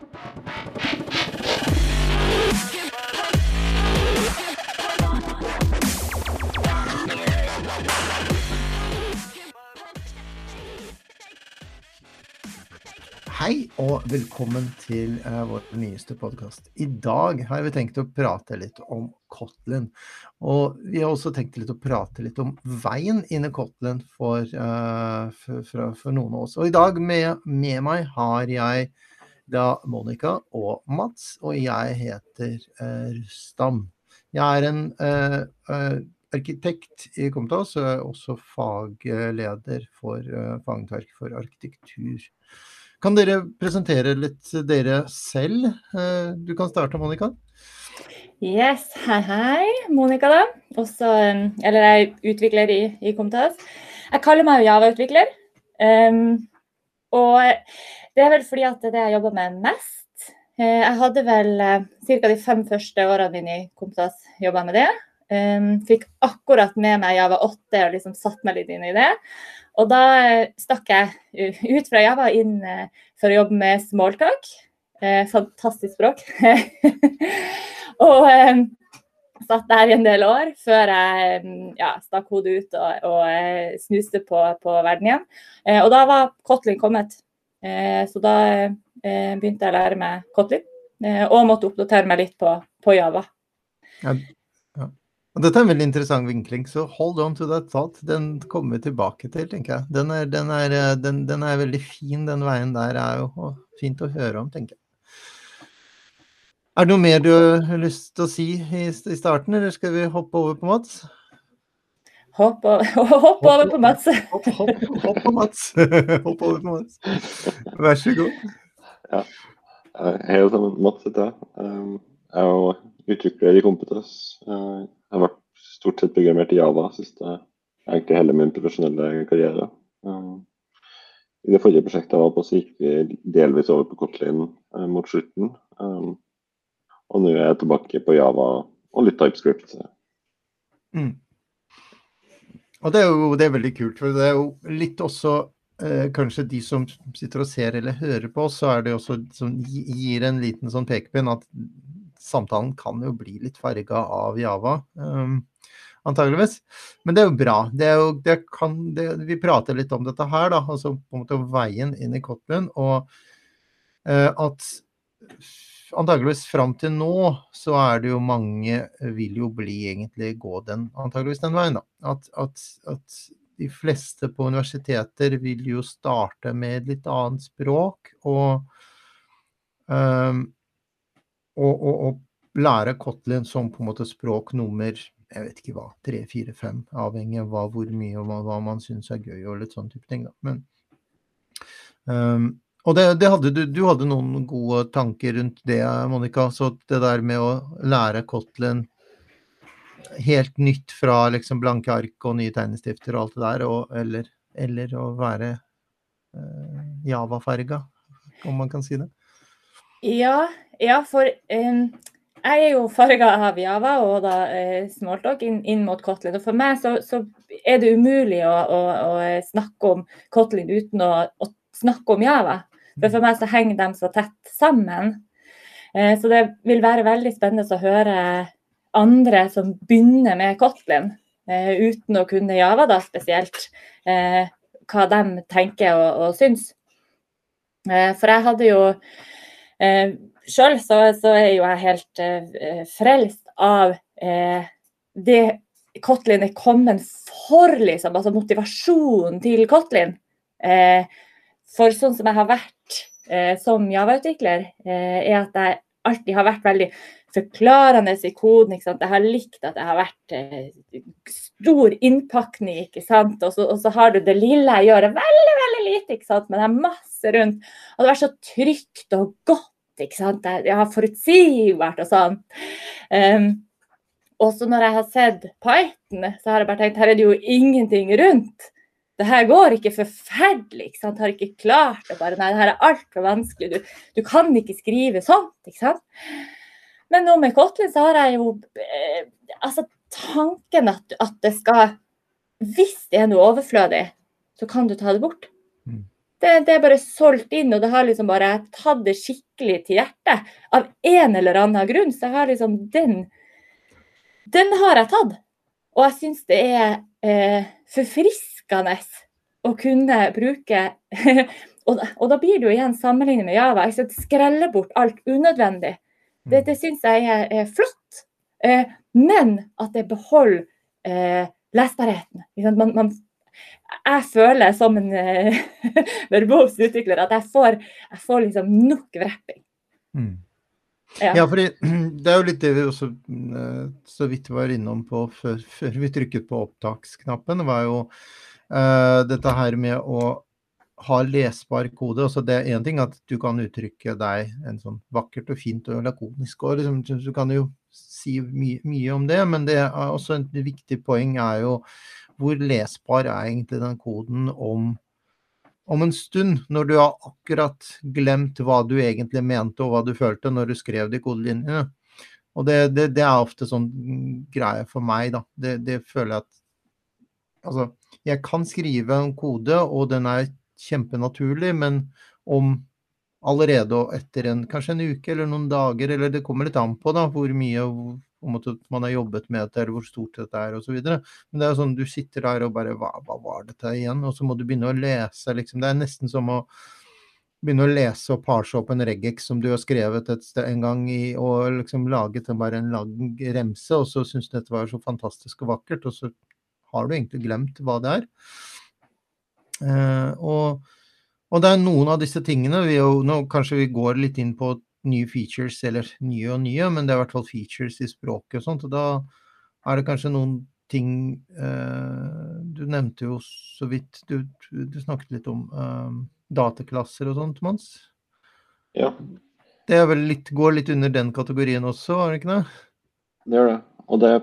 Hei og velkommen til uh, vår nyeste podkast. I dag har vi tenkt å prate litt om Kotlin. Og vi har også tenkt litt å prate litt om veien inn i Kotlin for, uh, for, for, for, noen av oss. Og i dag med, med, meg har jeg da Monica og Mats, og jeg heter uh, Rustam. Jeg er en arkitekt i Komtas, og er også fagleder for fagnettverk for arkitektur. Kan dere presentere litt dere selv? Du kan starte, Monica. Yes, hei hei. Monica, da. Også, eller jeg er utvikler i, i Komtas. Jeg kaller meg Java-utvikler. Um, og det er vel fordi at det er det jeg jobber med mest. Eh, jeg hadde vel uh, ca. de fem første årene mine i Comtas jobba med det. Um, fikk akkurat med meg Java 8 og liksom satt meg litt inn i det. Og da eh, stakk jeg ut fra Java inn eh, for å jobbe med smalltalk. Eh, fantastisk språk. og eh, satt der i en del år før jeg ja, stakk hodet ut og, og snuste på, på, verden igjen. Eh, og da var Kotlin kommet. Eh, så da begynte jeg å lære meg Kotlin, og måtte oppdatere meg litt på, på Java. Ja, dette er en veldig interessant vinkling, så hold on to that thought. Den kommer vi tilbake til, tenker jeg. Den er, den, er, eh, den, den er, veldig fin, den veien der er jo fint å høre om, tenker jeg. Er det noe mer du har lyst til å si i, i starten, eller skal vi hoppe over på Mats? Hopp, hopp over på Mats. Hopp, hopp, hopp på Mats. hopp over på Mats. Vær så god. Ja. Hei alle sammen. Mats heter jeg. Um, jeg er jo utvikler i Kompetas. Uh, jeg har vært stort sett programmert i Java siste egentlig hele min profesjonelle karriere. Um, I det forrige prosjektet jeg var på, så gikk vi delvis over på Kotlin uh, mot slutten. Og nå er jeg tilbake på Java og litt TypeScript. Mm. Og det er jo det er veldig kult, for det er jo litt også eh, kanskje de som sitter og ser eller hører på så er det også som gir en liten sånn pekepinn at samtalen kan jo bli litt farga av Java. Um, antageligvis. Men det er jo bra. Det er jo, det kan, det, vi prater litt om dette her, da, altså på en måte veien inn i Kotlin. Og eh, at antageligvis fram til nå så er det jo mange vil jo bli egentlig gå den antageligvis den veien, da. At, at, at de fleste på universiteter vil jo starte med et litt annet språk. og um, og, og, og, lære Kotlin som på en måte språk nummer jeg vet ikke hva, tre, fire, fem, avhengig av hvor mye og hva, hva man syns er gøy og litt sånn type ting. Da. Men, um, og det, det hadde du, du hadde noen gode tanker rundt det, Monica. Så det der med å lære Kotlin helt nytt fra liksom blanke ark og nye tegnestifter og alt det der, og, eller, eller, å være uh, Java-farga, om man kan si det? Ja, ja, for um, jeg er jo farga av Java og da uh, Smalltalk inn, inn, mot Kotlin. Og for meg så, så er det umulig å, å, å, snakke om Kotlin uten å, å, snakke om Java. For for meg så henger de så tett sammen. Uh, så det vil være veldig spennende å høre andre som begynner med Kotlin uh, uten å kunne Java, da spesielt. hva de tenker og, og syns. for jeg hadde jo Eh, Sjøl så, så, er jo jeg helt eh, frelst av eh, det Kotlin er kommet for, liksom. Altså motivasjonen til Kotlin. Eh, for sånn som jeg har vært eh, som Java-utvikler, eh, er at jeg alltid har vært veldig forklarende i koden. ikke sant? Jeg har likt at jeg har vært eh, stor innpakning, ikke sant. Og så, og så, har du det lille jeg gjør, veldig, veldig lite, ikke sant. Men det er masse rundt. Og det har vært så trygt og godt, ikke sant. Jeg har forutsigbart og sånn. Um, og så når jeg har sett Python, så har jeg bare tenkt her er det jo ingenting rundt. Det her går ikke forferdelig. ikke sant? Har ikke klart det bare. Nei, det her er altfor vanskelig. Du, du, kan ikke skrive sånt. ikke sant? Men nå med Kotlin så har jeg jo eh, altså tanken at, at, det skal Hvis det er noe overflødig, så kan du ta det bort. Mm. Det, det, er bare solgt inn, og det har liksom bare tatt det skikkelig til hjertet. Av en eller annen grunn. Så jeg har liksom den Den har jeg tatt. Og jeg syns det er eh, forfriskende å kunne bruke og, og, da blir det jo igjen sammenlignet med Java. Jeg skal skrelle bort alt unødvendig. Det, mm. det syns jeg er, er flott. Eh, men at det beholder eh, lesbarheten. Man, man, jeg føler som en uh, verbos utvikler at jeg får, jeg får liksom nok vrepping. Mm. Ja. ja, fordi det er jo litt det vi også uh, så vidt var innom på før, før vi trykket på opptaksknappen, var jo uh, dette her med å ha lesbar kode. Altså det er én ting at du kan uttrykke deg en sånn vakkert og fint og lakonisk, og liksom, du kan jo si mye, mye om det, men det er også et viktig poeng er jo hvor lesbar er egentlig den koden om, om en stund, når du har akkurat glemt hva du egentlig mente og hva du følte når du skrev de kodelinjene. Og det, det, det er ofte sånn greie for meg, da. Det, det, føler jeg at Altså, jeg kan skrive en kode, og den er kjempenaturlig, men om allerede etter en, kanskje en uke eller noen dager, eller det kommer litt an på da, hvor mye at man har jobbet med dette, eller hvor stort dette er osv. Men det er sånn du sitter der og bare hva, hva, var dette igjen? Og så må du begynne å lese, liksom. Det er nesten som å begynne å lese og parse opp en regex som du har skrevet et sted en gang i, og liksom laget bare en lang remse, og så syns du dette var så fantastisk og vakkert, og så har du egentlig glemt hva det er. Eh, og, og, det er noen av disse tingene vi jo, nå Kanskje vi går litt inn på nye features, eller nye og nye, men det er i hvert fall features i språket og sånt. Og da er det kanskje noen ting eh, Du nevnte jo så vidt Du, du snakket litt om eh, dataklasser og sånt, Mons? Ja. Det vel litt, går litt under den kategorien også, var det ikke det? Det gjør det. Og det er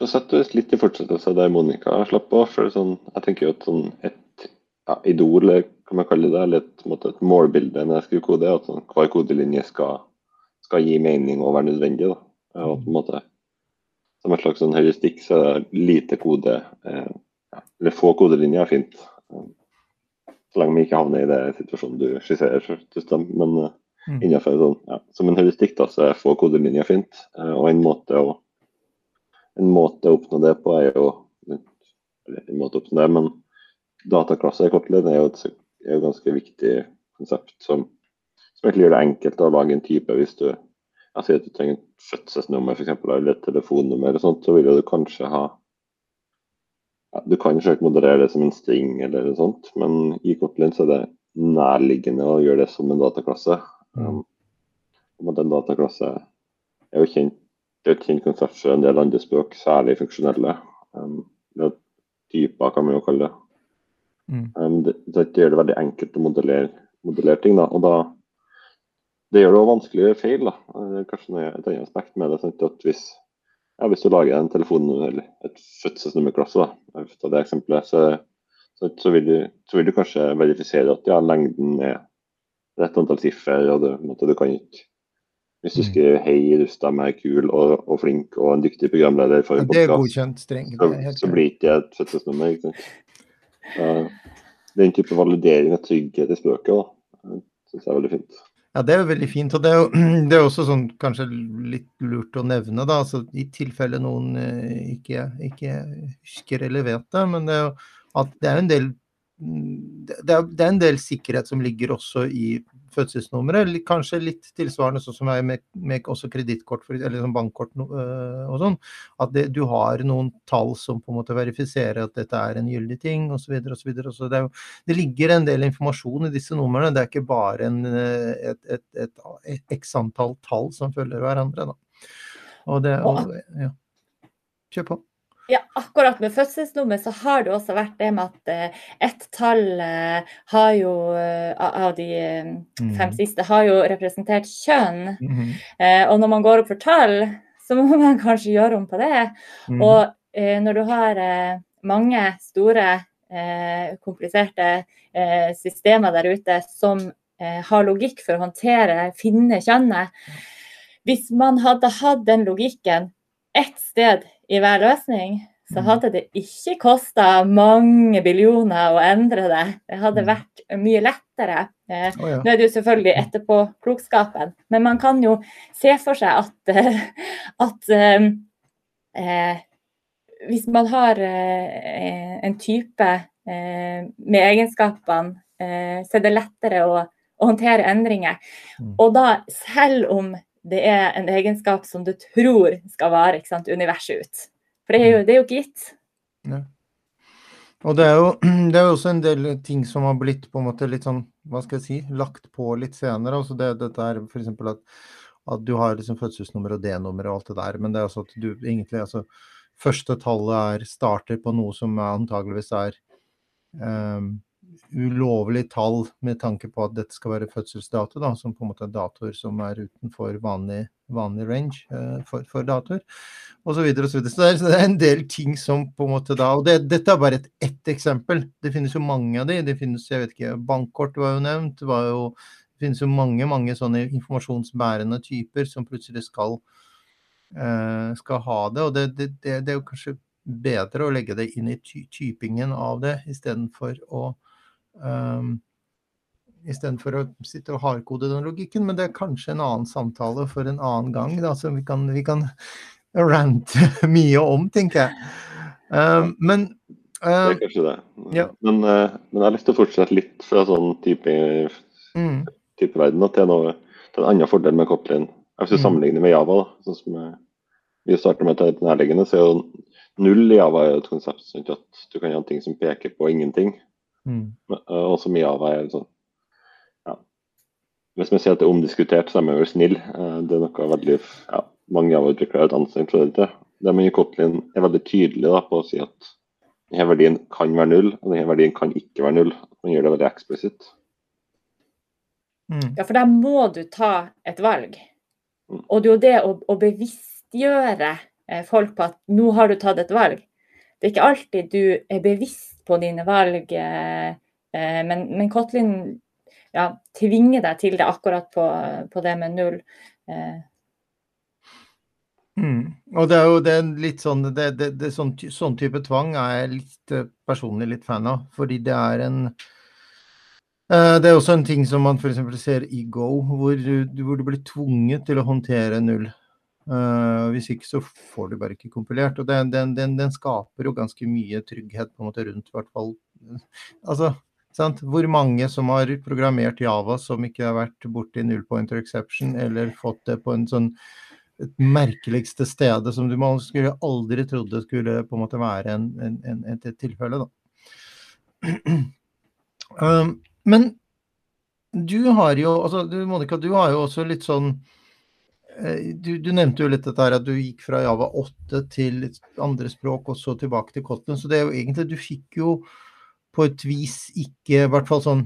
på sett og vis litt i fortsettelse av det Monica slapp på. For sånn, jeg tenker jo at sånn et ja, idol, kan man kalle det, eller et, måte, et målbilde når jeg skriver kode, at sånn, hver kodelinje skal, skal, gi mening og være nødvendig. Da. Og på en måte, som et slags sånn heuristikk så er det lite kode, eh, eller få kodelinjer er fint. Så lenge vi ikke havner i det situasjonen du skisserer. Men uh, mm. innenfor sånn, ja, som en heuristikk da, så er få kodelinjer fint. Uh, og en måte, å, en måte å oppnå det på er jo en måte å oppnå det, men dataklasse i Kotlin er jo et, er et ganske viktig konsept som, som egentlig gjør det enkelt å lage en type hvis du jeg sier at du trenger fødselsnummer for eksempel, eller et telefonnummer, og sånt, så vil du kanskje ha ja, Du kan selvsagt moderere det som en string, eller noe sånt, men i Kotlin så er det nærliggende å gjøre det som en dataklasse. Mm. Um, den dataklasse er jo kjent, det er et kjent konsept for en del andre språk, særlig funksjonelle. Um, typer, kan man jo kalle det. Mm. Um, det, det, gjør det veldig enkelt å modellere, modellere ting. Da. Og da, det gjør det også vanskelig å gjøre feil. Da. Det er kanskje et annet aspekt med det. Sant? at hvis, ja, hvis, du lager en telefon eller et fødselsnummerklasse, da, ta det eksempelet, så, så, så, vil du, så, vil du, kanskje verifisere at ja, lengden er rett antall siffer. og du, måte, du kan ikke hvis du mm. skriver 'Hei, Rustam er kul og, og, flink og en dyktig programleder for en podkast', så, så blir ikke det et fødselsnummer. ikke? Uh, den type validering og trygghet i språket syns jeg er veldig fint. Ja, det er jo veldig fint. Og det er jo det er også sånn kanskje litt lurt å nevne, da. Altså, I tilfelle noen eh, ikke, ikke, husker eller vet det. Men det er jo at det er en del det er, det er, en del sikkerhet som ligger også i fødselsnummeret. Kanskje litt tilsvarende sånn som er med, med også kredittkort eller sånn bankkort øh, og sånn. At det, du har noen tall som på en måte verifiserer at dette er en gyldig ting osv. osv. Så det, det ligger en del informasjon i disse numrene. Det er ikke bare en, øh, et, et, et, et x antall tall som følger hverandre. Da. Og det, og, ja. Kjør på. Ja, akkurat med fødselsnummer så har det også vært det med at uh, ett tall uh, har jo uh, av de fem siste har jo representert kjønn. Mm -hmm. og når man går opp for tall, så må man kanskje gjøre om på det. Mm. Og når du har mange store, kompliserte systemer der ute som har logikk for å håndtere, finne kjønnet Hvis man hadde hatt den logikken ett sted i hver løsning, så Mm. hadde det ikke kosta mange billioner å endre det. Det hadde Mm. vært mye lettere. Å ja. nå er det jo selvfølgelig etterpåklokskapen, men man kan jo se for seg at, eh, at eh, eh, hvis man har eh, en type eh, med egenskapene, eh, så er det lettere å, å håndtere endringer. Mm. Og da, selv om det er en egenskap som du tror skal vare ikke sant, universet ut. For det er jo, det er jo ikke gitt. Og det er, jo, det er jo også en del ting som har blitt på en måte litt sånn, hva skal jeg si, lagt på litt senere. Altså det, dette er f.eks. At, at du har liksom fødselsnummer og D-nummer og alt det der, men det er også at du egentlig altså Første tallet er starter på noe som antageligvis er um, ulovlig tall med tanke på at dette skal være fødselsdato, da, som på en måte er datoer som er utenfor vanlig, vanlig range uh, for, for datoer og så videre og så. Så så det er en del ting som på en måte da Og det, dette er bare et ett eksempel. Det finnes jo mange av de. Det finnes, jeg vet ikke, Bankkort var jo nevnt. Det, var jo, det finnes jo mange mange sånne informasjonsbærende typer som plutselig skal, eh, skal ha det. Og det, det, det er jo kanskje bedre å legge det inn i ty typingen av det, istedenfor å um, Istedenfor å sitte og hardkode den logikken, men det er kanskje en annen samtale for en annen gang. Da, så vi kan, vi kan rante mye om, tenker jeg. Um, men Det er um, kanskje det. ja. Men, uh, men jeg har lyst til å fortsette litt fra sånn type, mm, type verden til, noe, til en annen fordel med Kotlin. Hvis du Mm. sammenligner med Java, da, sånn som eh, vi starter med et nærliggende, så er jo null i Java er et konsept sånn at du kan ha ting som peker på ingenting. Mm, Og så Og av det er sånn ja. Hvis vi sier at det er omdiskutert, så er vi vel snill. Eh, Det er noe veldig ja, mange av utviklere har et anstrengt for. Det man i Kotlin er veldig tydelig da, på å si at denne verdien kan være null, og denne verdien kan ikke være null. Man gjør det veldig eksplisitt. mm, Ja, for da må du ta et valg. Mm. Og det er jo det å, å bevisstgjøre eh, folk på at nå har du tatt et valg. Det er ikke alltid du er bevisst på dine valg, eh, eh, men, men Kotlin ja, tvinger deg til det akkurat på, på det med null. Eh, mm. Og det er jo det litt sånn det, det, det, sånn, sånn type tvang er jeg litt personlig litt fan av, fordi det er en det er også en ting som man f.eks. ser i Go, hvor hvor du blir tvunget til å håndtere null. Eh, hvis ikke så får du bare ikke kompilert. Og den, den, den, den skaper jo ganske mye trygghet på en måte rundt, i hvert fall. Altså, sant? Hvor mange som har programmert Java som ikke har vært borti null pointer exception, eller fått det på en sånn et merkeligste stedet som du skulle aldri trodd det skulle på en måte være en, en, en, et, tilfelle, da. Um, men du har jo, altså du, Monica, du har jo også litt sånn du, du nevnte jo litt dette her at du gikk fra Java 8 til andre språk og så tilbake til Kotlin. Så det er jo egentlig Du fikk jo på et vis ikke, i hvert fall sånn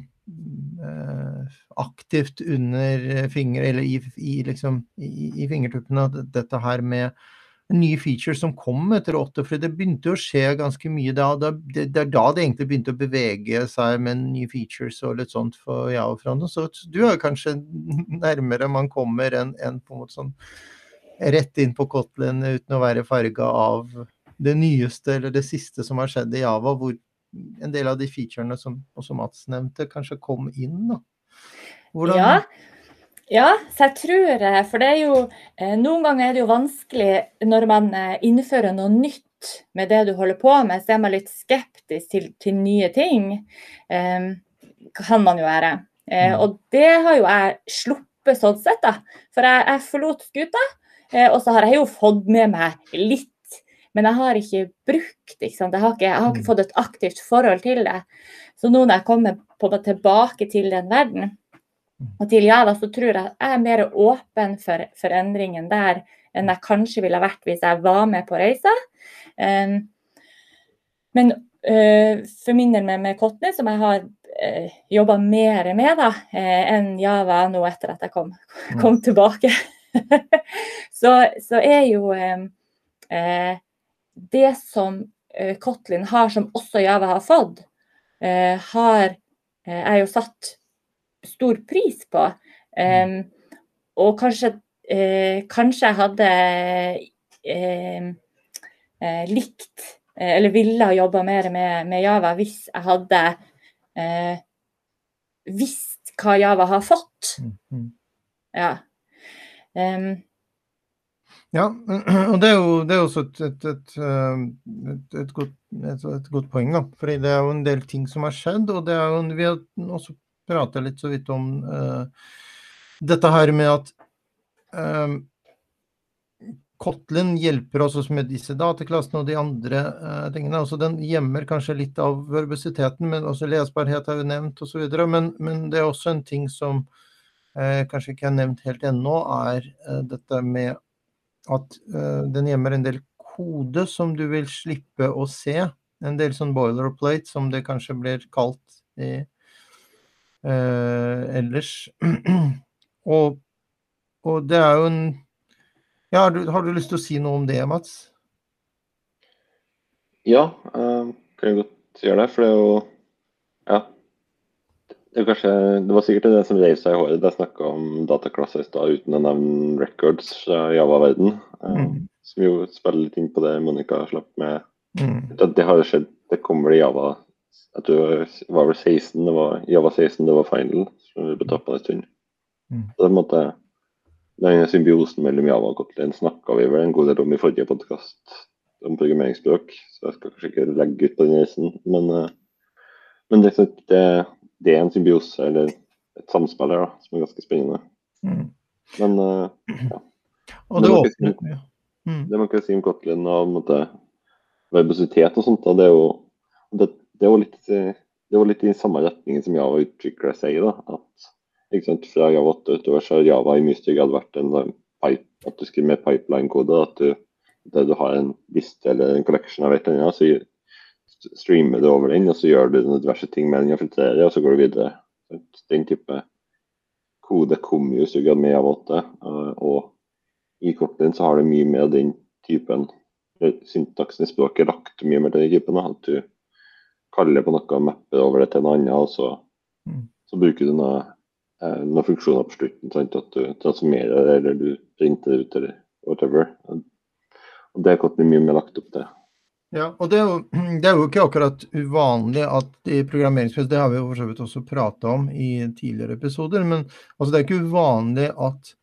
eh, aktivt under fingre, eller i, i, liksom, i, i fingertuppene, dette her med nye features som kom etter åtte. for det begynte å skje ganske mye da. da det, det er da det egentlig begynte å bevege seg med nye features og litt sånt for Java-fronten. Så du er kanskje nærmere man kommer enn en på en måte sånn rett inn på Kotlin uten å være farga av det nyeste eller det siste som har skjedd i Java, hvor en del av de featurene som også Mats nevnte, kanskje kom inn. da. Hvordan, Ja. Ja, så jeg tror eh, For det er jo eh, Noen ganger er det jo vanskelig når man eh, innfører noe nytt med det du holder på med, så er man litt skeptisk til, til nye ting. Eh, kan man jo være. Eh, Mm. og det har jo jeg sluppet sånn sett, da. For jeg, jeg forlot skuta, eh, og så har jeg jo fått med meg litt. Men jeg har ikke brukt sant? Jeg, har ikke, jeg har ikke Mm. fått et aktivt forhold til det. Så nå når jeg kommer på, tilbake til den verden, og til Java, så tror jeg at jeg er mer åpen for, for endringen der enn jeg kanskje ville vært hvis jeg var med på reisa. Um, men uh, for min del med, med Kotlin, som jeg har uh, jobba mer med da, uh, enn Java nå etter at jeg kom, kom tilbake, så, så er jo um, uh, det som Kotlin har, som også Java har fått, har jeg jo satt stor pris på. Um, og kanskje, eh, kanskje jeg hadde eh, eh, likt eh, eller ville ha jobba mer med, med, Java hvis jeg hadde eh, visst hva Java har fått. Mm, mm. Ja. Um, ja, og det er jo, det er også et, et, et, et, et godt, godt, poeng, da. Fordi det er jo en del ting som har skjedd, og det er jo, vi har også prata litt så vidt om uh, dette her med at um, Kotlin hjelper oss med disse dataklassene og de andre uh, tingene. altså Den gjemmer kanskje litt av verbositeten, men også lesbarhet er jo nevnt osv. Men, men det er også en ting som uh, kanskje ikke er nevnt helt ennå, er uh, dette med at den gjemmer en del kode som du vil slippe å se. En del sånn boilerplate, som det kanskje blir kalt i, ellers. og, og det er jo en ja, har, du, har, du, lyst til å si noe om det, Mats? Ja, uh, kan jeg godt gjøre det. For det er jo Ja. Det, er kanskje, det var sikkert det som reiv seg i håret da jeg snakka om dataklasser i stad uten å nevne records fra Java-verden. Uh, mm. Som jo spiller litt inn på det Monica slapp med. Mm. Det har skjedd. Det kommer i Java jeg tror det var vel 16, det var Java 16 det var final, ble tappa en stund. Mm. Så det måte, den symbiosen mellom Java og Kotlin snakka vi vel en god del om i forrige podkast om programmeringsspråk, så jeg skal kanskje ikke legge ut på den reisen. Men, uh, men det, det, det, er en symbiose, eller et samspill her, som er ganske spennende. Mm. Men uh, ja. Og det, det, åpner, ja. mm. det man kan si om Kotlin og verbositet og sånt, det er jo det, det jo litt, det var litt i samme retningen som Java utvikla seg i. At ikke sant? Fra Java 8 utover så har Java i mye større grad vært en pipe, at du skriver med pipeline-kode. At du, der du har en liste eller en collection av et eller annet, så streamer du over den, og så gjør du diverse ting med den og filtrerer, og så går du videre. Den type kode kommer jo i større grad med Java 8. Og i Kotlin så har du mye mer den typen syntaksen i språket lagt mye mer til den typen. At du kaller på noe, mapper over det til en annen, og så, mm. så bruker du noe Eh, noen funksjoner på slutten. Sant? At du transformerer det, eller du printer det ut, eller whatever. Og Det har gått mye mer lagt opp til. Ja, og det er, jo, det er, jo, ikke akkurat uvanlig at i programmeringspress, det har vi jo for så vidt også prata om i tidligere episoder, men altså det er ikke uvanlig at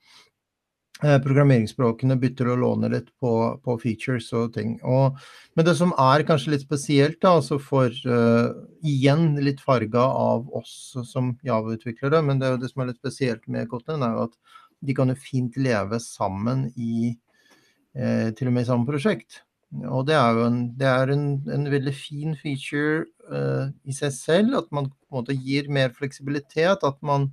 programmeringsspråkene bytter og låner litt på, på features og ting. Og, men det som er kanskje litt spesielt, da, altså for uh, igjen litt farga av oss som Java-utviklere, men det er jo det som er litt spesielt med Kotlin, er jo at de kan jo fint leve sammen i uh, til og med i samme prosjekt. Og det er jo en, er en, en veldig fin feature uh, i seg selv, at man på en måte gir mer fleksibilitet. at man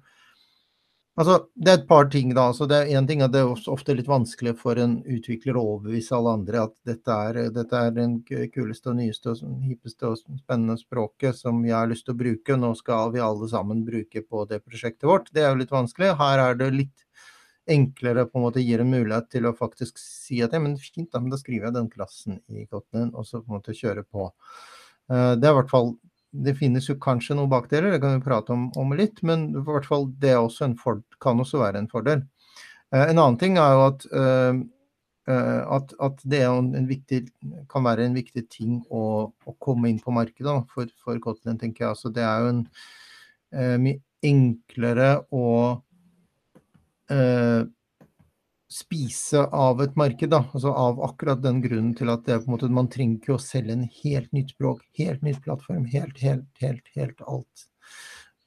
Altså, det er et par ting, da. Altså, det er en ting at det er ofte litt vanskelig for en utvikler å overbevise alle andre at dette er, dette er den kuleste og nyeste og hippeste og spennende språket som jeg har lyst til å bruke. Nå skal vi alle sammen bruke på det prosjektet vårt. Det er jo litt vanskelig. Her er det litt enklere på en måte gir en mulighet til å faktisk si at ja, men fint, da, men da skriver jeg den klassen i Kotlin, og så på en måte kjøre på. Uh, det er i hvert fall det finnes jo kanskje noen bakdeler, det kan vi prate om, om litt, men i hvert fall det også for, kan også være en fordel. Eh, en annen ting er jo at, uh, uh, at, at det viktig, kan være en viktig ting å, å komme inn på markedet for, for Kotlin, tenker jeg. Altså, det er jo en mye enklere å spise av et marked. Da. Altså av akkurat den grunnen til at det er på en måte, man trenger ikke å selge en helt nytt språk, helt nytt plattform, helt, helt, helt, helt alt.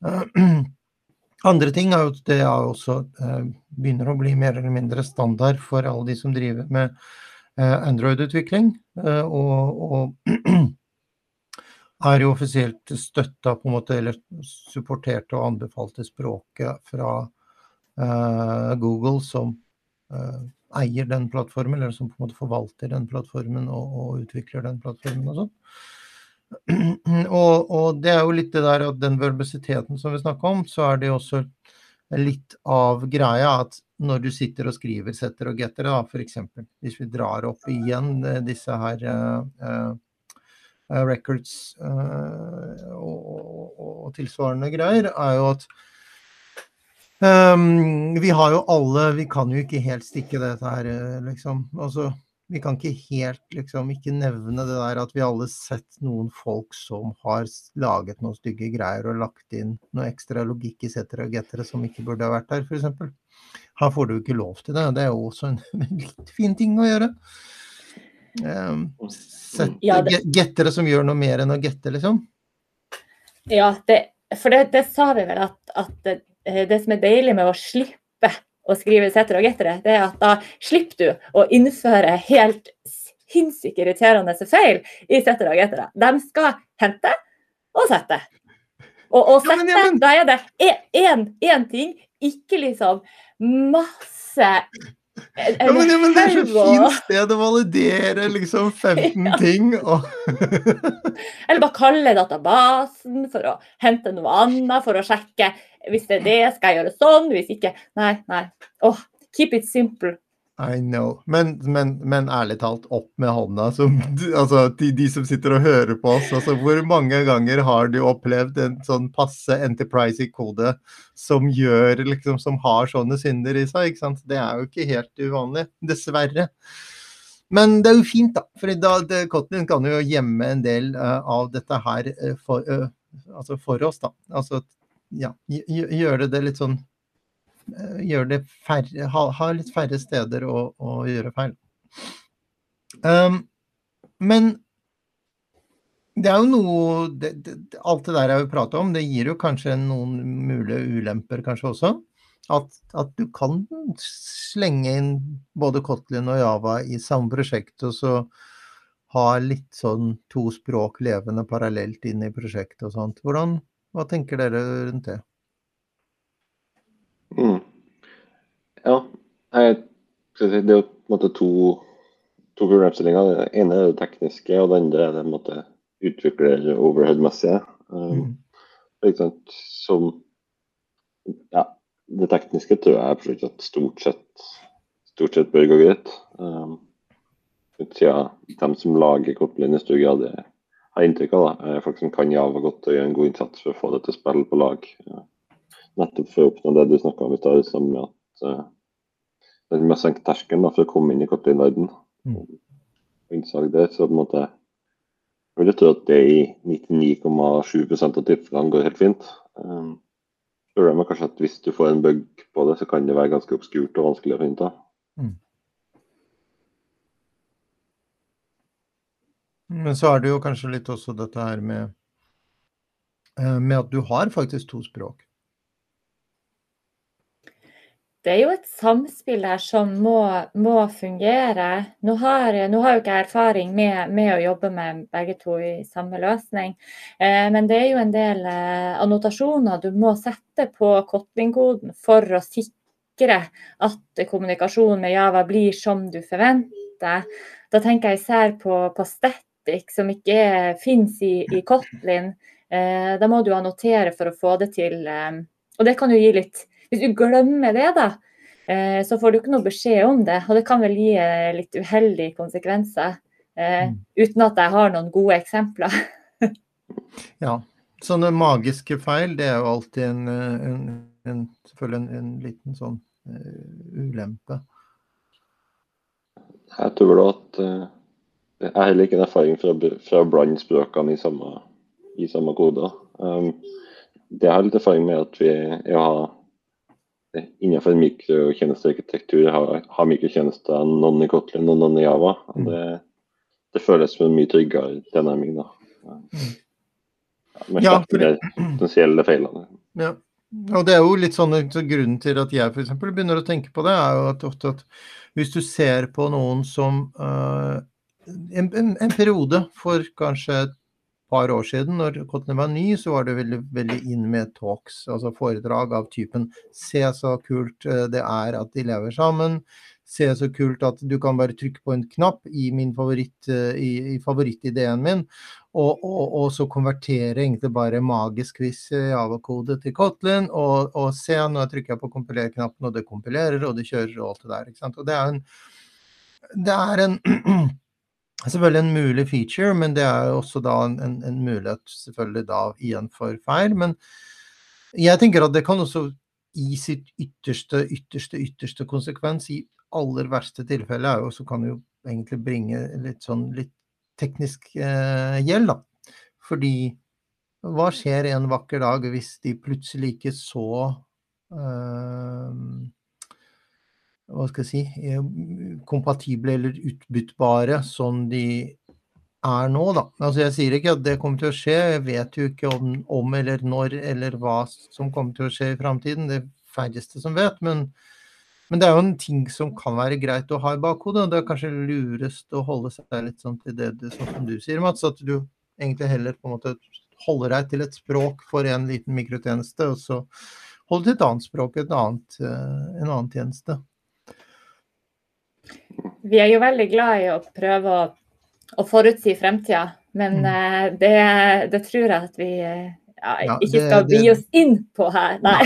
Uh, andre ting er jo at det er også uh, begynner å bli mer eller mindre standard for alle de som driver med uh, Android-utvikling. og, og er jo offisielt støtta på en måte, eller supporterte og anbefalte språket fra Google som Eh, eier den plattformen, eller som på en måte forvalter den plattformen og, og utvikler den plattformen og sånn. Og, og, det er jo litt det der at den verbositeten som vi snakka om, så er det også litt av greia at når du sitter og skriver setter og getter, da, f.eks. Hvis vi drar opp igjen eh, disse her uh, uh, records uh, og, og, og, tilsvarende greier, er jo at Um, vi har jo alle Vi kan jo ikke helt stikke dette her, eh, liksom. Altså, vi kan ikke helt liksom ikke nevne det der at vi alle har sett noen folk som har laget noen stygge greier og lagt inn noe ekstra logikk i settere og gettere som ikke burde ha vært der, f.eks. Her får du ikke lov til det. Det er jo også en litt fin ting å gjøre. Um, sett, ja, det... Gettere som gjør noe mer enn å gette, liksom. Ja, det, for det, det, sa vi vel at, at det, det som er deilig med å slippe å skrive setter og gettere, det er at da slipper du å innføre helt sinnssykt irriterende feil i setter og gettere. De skal hente og sette. Og, og sette, ja, men, ja, men... da er det én ting, ikke liksom masse ja, men, ja, men, det er så fint sted å validere liksom 15 ja. ting. Og Eller bare kalle databasen for å hente noe annet, for å sjekke. Hvis det er det, skal jeg gjøre sånn. Hvis ikke Nei, nei. Oh, keep it simple. I know. Men, men, men, ærlig talt, opp med hånda. Som, altså, de, de, som sitter og hører på oss. Altså, hvor mange ganger har du opplevd en sånn passe enterprise-kode som gjør liksom, som har sånne synder i seg? ikke sant? Det er jo ikke helt uvanlig. Dessverre. Men det er jo fint, da. For da, Kotlin kan jo gjemme en del uh, av dette her uh, for, uh, altså for, oss, da. Altså ja, gjøre det litt sånn gjør det færre, ha, litt færre steder å, å gjøre feil. Um, men det er jo noe det, det, Alt det der jeg vil prate om, det gir jo kanskje noen mulige ulemper kanskje også. At, at, du kan slenge inn både Kotlin og Java i samme prosjekt, og så ha litt sånn to språk levende parallelt inn i prosjektet og sånt. Hvordan, hva tenker dere rundt det? Mm. Ja. Jeg, det er jo på en måte to, to problemstillinger. Det ene er det tekniske, og det andre er det på en måte utvikler-overhead-messige. Um, mm. Som Ja, det tekniske tror jeg at stort sett, stort sett bør gå greit. Um, siden de som lager Kotlin i stor grad har inntrykk av det, er folk som kan Java godt og gjør en god innsats for å få det til å spille på lag. Nettopp for å oppnå det du snakka om i stad, med at uh, den med å senke terskelen for å komme inn i Kotlin-verden. Mm. Innsag der, så på en måte jeg vil tro at det i 99,7% av tilfellene går helt fint. Um, problemet er kanskje at hvis du får en bug på det, så kan det være ganske obskurt og vanskelig å finne ut av. Mm. Men så er det jo kanskje litt også dette her med, eh, med at du har faktisk to språk det er jo et samspill her som må, må fungere. Nå har, nå har, jo ikke jeg erfaring med, med, å jobbe med begge to i samme løsning, eh, men det er jo en del eh, annotasjoner du må sette på Kotlin-koden for å sikre at kommunikasjonen med Java blir som du forventer. Da tenker jeg især på, på static, som ikke finnes i, i Kotlin. Eh, da må du annotere for å få det til. Eh, og det kan jo gi litt hvis du glemmer det, da, eh, så får du ikke noe beskjed om det. Og det kan vel gi eh, litt uheldige konsekvenser. Eh, mm. Uten at jeg har noen gode eksempler. ja. Sånne magiske feil, det er jo alltid en, en, en selvfølgelig en, en, liten sånn uh, ulempe. Jeg tror da at uh, Jeg har heller ikke en erfaring fra, fra å blande språkene i samme, i samme kode. Um, det jeg har litt erfaring med at vi jeg har innenfor mikrotjenestearkitektur har, har mikrotjenester noen i Kotlin og noen i Java. Mm. Det, det, føles som en mye tryggere tilnærming. da. Ja, med ja, for... potensielle feilene. Ja. Og det er jo litt sånn så Grunnen til at jeg f.eks. begynner å tenke på det, er jo at ofte at hvis du ser på noen som uh, en, en, en, periode for kanskje et par år siden, når Kotlin var ny, så var det veldig, veldig inn med talks, altså foredrag av typen Se så kult eh, det er at de lever sammen. Se så kult at du kan bare trykke på en knapp i min favoritt, eh, i, i favorittideen min, og, og, og, så konvertere egentlig bare magisk quiz Java-kode til Kotlin, og, og, se, nå trykker jeg på kompiler-knappen, og det kompilerer, og det kjører og alt det der. ikke sant? Og det er en, det er en selvfølgelig en mulig feature, men det er også da en, en, en, mulighet selvfølgelig da igjen for feil. Men jeg tenker at det kan også i sitt ytterste, ytterste, ytterste konsekvens, i aller verste tilfelle, er jo så kan jo egentlig bringe litt sånn litt teknisk eh, gjeld, da. Fordi hva skjer en vakker dag hvis de plutselig ikke så eh, hva skal jeg si, eh, kompatible eller utbyttbare som de er nå, da. Altså jeg sier ikke at det kommer til å skje, jeg vet jo ikke om, om eller når eller hva som kommer til å skje i framtiden, det færreste som vet. Men, men, det er jo en ting som kan være greit å ha i bakhodet, og det er kanskje lurest å holde seg litt sånn til det, det sånn som du sier, Mats, at du egentlig heller på en måte holder deg til et språk for en liten mikrotjeneste, og så holder til et annet språk, et annet, eh, en annen tjeneste. Vi er jo veldig glad i å prøve å å forutsi fremtida. Men mm. Eh, det, det, tror jeg at vi eh, ja, ja, ikke det, skal bli oss inn på her. Nei.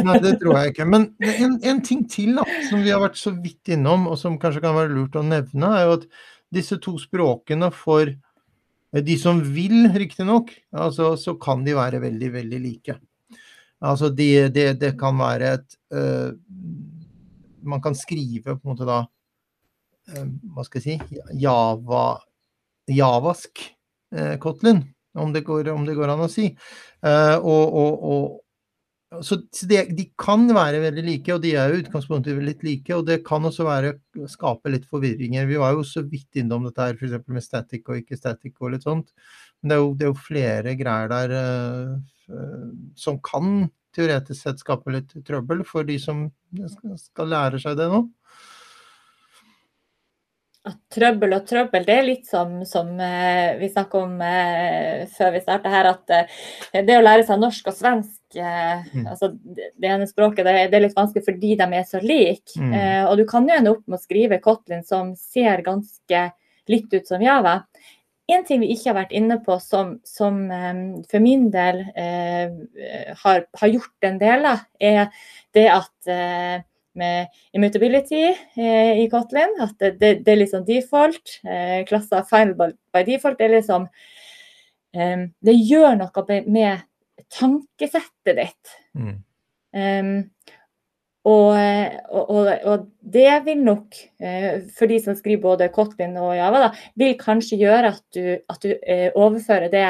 Nei, det tror jeg ikke. Men en, en, ting til da, som vi har vært så vidt innom, og som kanskje kan være lurt å nevne, er jo at disse to språkene for eh, de som vil, riktignok, altså, så kan de være veldig, veldig like. Altså de, det, det kan være et uh, Man kan skrive på en måte da Hva skal jeg si Java javask eh, Kotlin, om det, går, om det, går, an å si. Eh, og, og, og, så de, de, kan være veldig like, og de er jo utgangspunktet litt like. Og det kan også være, skape litt forvirringer. Vi var jo så vidt innom dette her f.eks. med static og ikke static og litt sånt. Men det er jo, det er jo flere greier der eh, som kan teoretisk sett skape litt trøbbel for de som skal lære seg det nå at trøbbel og trøbbel, det er litt som, som eh, vi snakka om eh, før vi starta her, at eh, det å lære seg norsk og svensk eh, mm. altså Det ene språket det, det, er litt vanskelig fordi de er så like. Mm. Eh, og du kan jo ende opp med å skrive Kotlin som ser ganske litt ut som Java. En ting vi ikke har vært inne på som, som eh, for min del har, har, gjort en del, da, er det at med immutability eh, i Kotlin. At det, det, det, er liksom default. Eh, klasser final by default. Det er liksom eh, Det gjør noe med, med tankesettet ditt. Mm. Um, og, og, og, det vil nok, eh, for de som skriver både Kotlin og Java, da, vil kanskje gjøre at du, at du eh, overfører det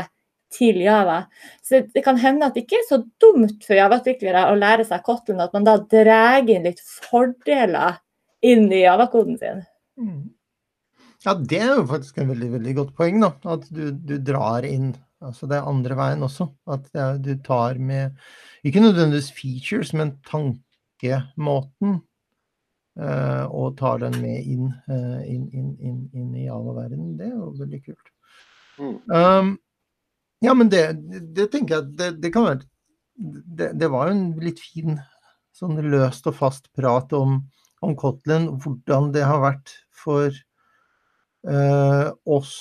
til Java. Så det kan hende at det ikke er så dumt for Java-utviklere å lære seg Kotlin, at man da drar inn litt fordeler inn i Java-koden sin. Mm. Ja, det er jo faktisk en veldig veldig godt poeng, da. At du, du drar inn altså det er andre veien også. At er, du tar med ikke nødvendigvis features, men tankemåten. Uh, og tar den med inn, uh, inn, inn, inn, inn i Java-verdenen. Det er jo veldig kult. Mm. Um, ja, men det, det tenker jeg det, det kan være det, det, var jo en litt fin sånn løst og fast prat om, om Kotlin, hvordan det har vært for eh, oss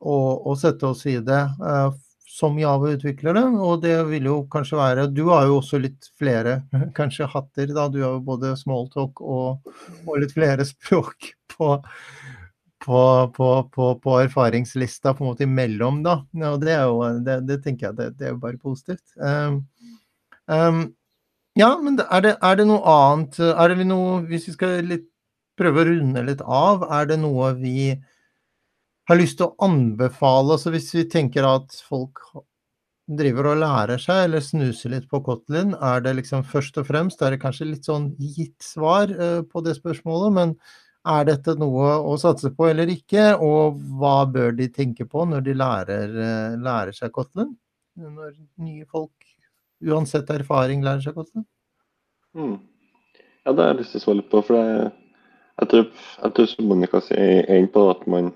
å, å, sette oss i det eh, som Java-utviklere. Og det vil jo kanskje være Du har jo også litt flere kanskje hatter, da. Du har jo både smalltalk og, og litt flere språk på, på, på, på, på, erfaringslista på en måte imellom, da. Og det, er jo, det, det tenker jeg det, det, er jo bare positivt. Um, um, ja, men er det, er det, noe annet Er det noe Hvis vi skal litt, prøve å runde litt av, er det noe vi har lyst til å anbefale? Altså hvis vi tenker at folk driver og lærer seg eller snuser litt på Kotlin, er det liksom først og fremst Er det kanskje litt sånn gitt svar uh, på det spørsmålet, men er dette noe å satse på eller ikke, og hva bør de tenke på når de lærer, eh, lærer seg Kotlin? Når nye folk, uansett erfaring, lærer seg Kotlin? Mm. Ja, det har jeg lyst til å svare litt på. for jeg, tror, jeg tror som Monica sier, er på at man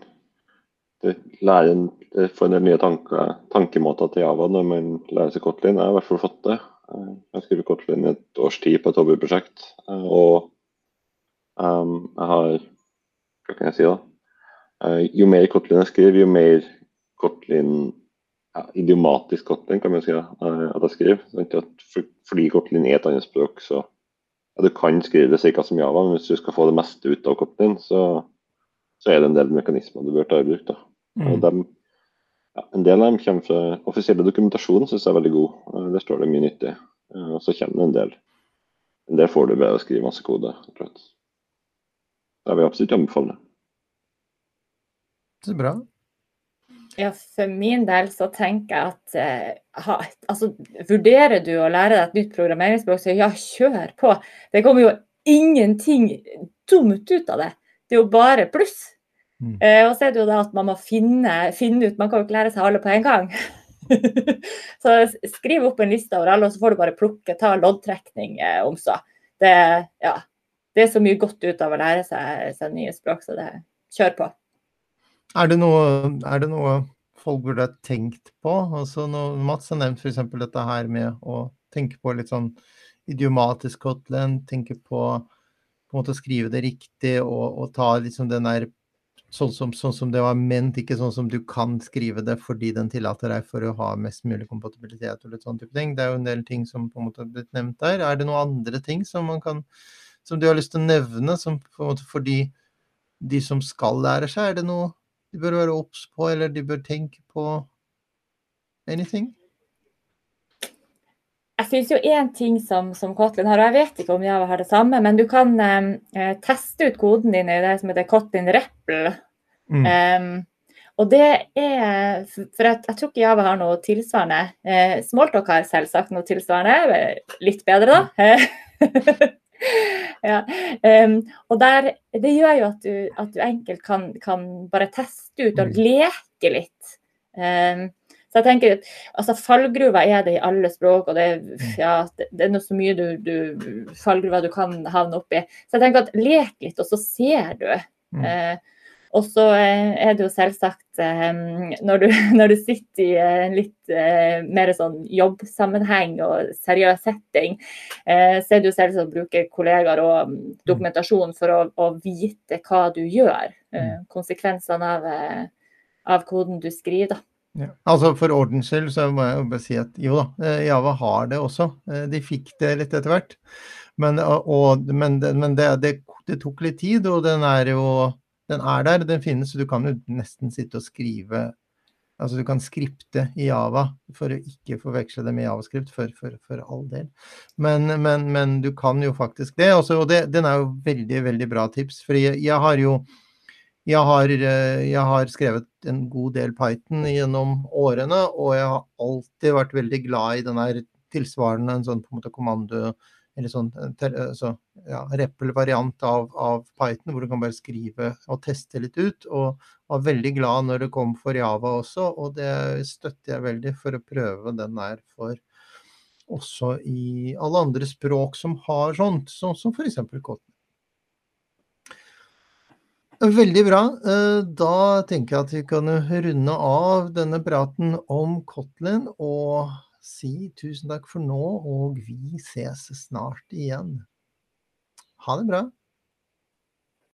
lærer får en del nye tanker, tankemåter til Java når man lærer seg Kotlin. Jeg har i hvert fall fått det. Jeg har skrevet Kotlin i et års tid på et hobbyprosjekt. og Um, jeg har Hva kan jeg si, da? Uh, jo mer Kotlin jeg skriver, jo mer Kotlin ja, idiomatisk Kotlin, kan man si, uh, at jeg skriver. At for, fordi Kotlin er et annet språk, så ja, Du kan skrive det ca. som Java, men hvis du skal få det meste ut av Kotlin, så, så er det en del mekanismer du bør ta i bruk. da. Mm. Og dem, ja, en del av dem kommer fra offisielle dokumentasjon, syns jeg er veldig god. Uh, der står det mye nyttig. Og så kommer det en del. En del får du ved å skrive masse kode. Jeg. Det vil jeg absolutt anbefale. Så bra. Ja, for min del så tenker jeg at eh, ha, altså, vurderer du å lære deg et nytt programmeringsspråk, så ja, kjør på. Det kommer jo ingenting dumt ut av det. Det er jo bare pluss. Mm. Eh, og så er det jo det at man må finne, finne ut Man kan jo ikke lære seg alle på en gang. så skriv opp en liste over alle, og så får du bare plukke, ta loddtrekning eh, om så. Det, ja, det er så mye godt ut av å lære seg, seg nye språk, så det kjør på. Er det noe, er det noe folk burde ha tenkt på? Altså når Mats har nevnt f.eks. dette her med å tenke på litt sånn idiomatisk Kotlin, tenke på på en måte å skrive det riktig og, og ta liksom den der sånn som, sånn som, det var ment, ikke sånn som du kan skrive det fordi den tillater deg for å ha mest mulig kompatibilitet og litt sånn type ting. Det er jo en del ting som på en måte har blitt nevnt der. Er det noen andre ting som man kan som du har lyst til å nevne som måte fordi de som skal lære seg, er det noe de bør være obs på, eller de bør tenke på anything? Jeg syns jo én ting som, som Kotlin har, og jeg vet ikke om Java har det samme, men du kan eh, teste ut koden din i det som heter Kotlin Repl. Mm. Um, og det er For jeg, jeg, tror ikke Java har noe tilsvarende. Eh, Smalltalk har selvsagt noe tilsvarende. Litt bedre, da. ja. Um, og der, det gjør jo at du, at du enkelt kan, kan, bare teste ut og Mm. leke litt. Um, så jeg tenker, altså Fallgruver er det i alle språk, og det, Mm. ja, det, det er noe så mye du, du, fallgruver du kan havne oppi. Så jeg tenker at lek litt, og så ser du. Mm. Eh, og så eh, er det jo selvsagt eh, når, du, når du sitter i en litt eh, mer sånn jobbsammenheng og seriøs setting, eh, så er det jo selvsagt å bruke kollegaer og mm, dokumentasjon for å, å vite hva du gjør. Eh, konsekvensene av, eh, av koden du skriver. da. Ja. Altså For ordens skyld så må jeg jo bare si at jo da, eh, Java har det også. Eh, De fikk det litt etter hvert. Men, og, men, men det, det, det, tok litt tid, og den er jo den er der, den finnes. Du kan jo nesten sitte og skrive Altså du kan skripte i Java for å ikke forveksle det med javascript, for, for, for all del. Men, men, men, du kan jo faktisk det. Også, og det, den er jo veldig, veldig bra tips. For jeg, jeg har jo jeg har, jeg har, skrevet en god del Python gjennom årene, og jeg har alltid vært veldig glad i den her tilsvarende en sånn på en måte kommando eller sånn så, ja, REPL-variant av, av, Python, hvor du kan bare skrive og teste litt ut. Og var veldig glad når det kom for Java også, og det støtter jeg veldig for å prøve den der for også i alle andre språk som har sånt, sånn som f.eks. Kotlin. Veldig bra. Da tenker jeg at vi kan runde av denne praten om Kotlin og si tusen takk for nå, og vi ses snart igjen. Ha det bra.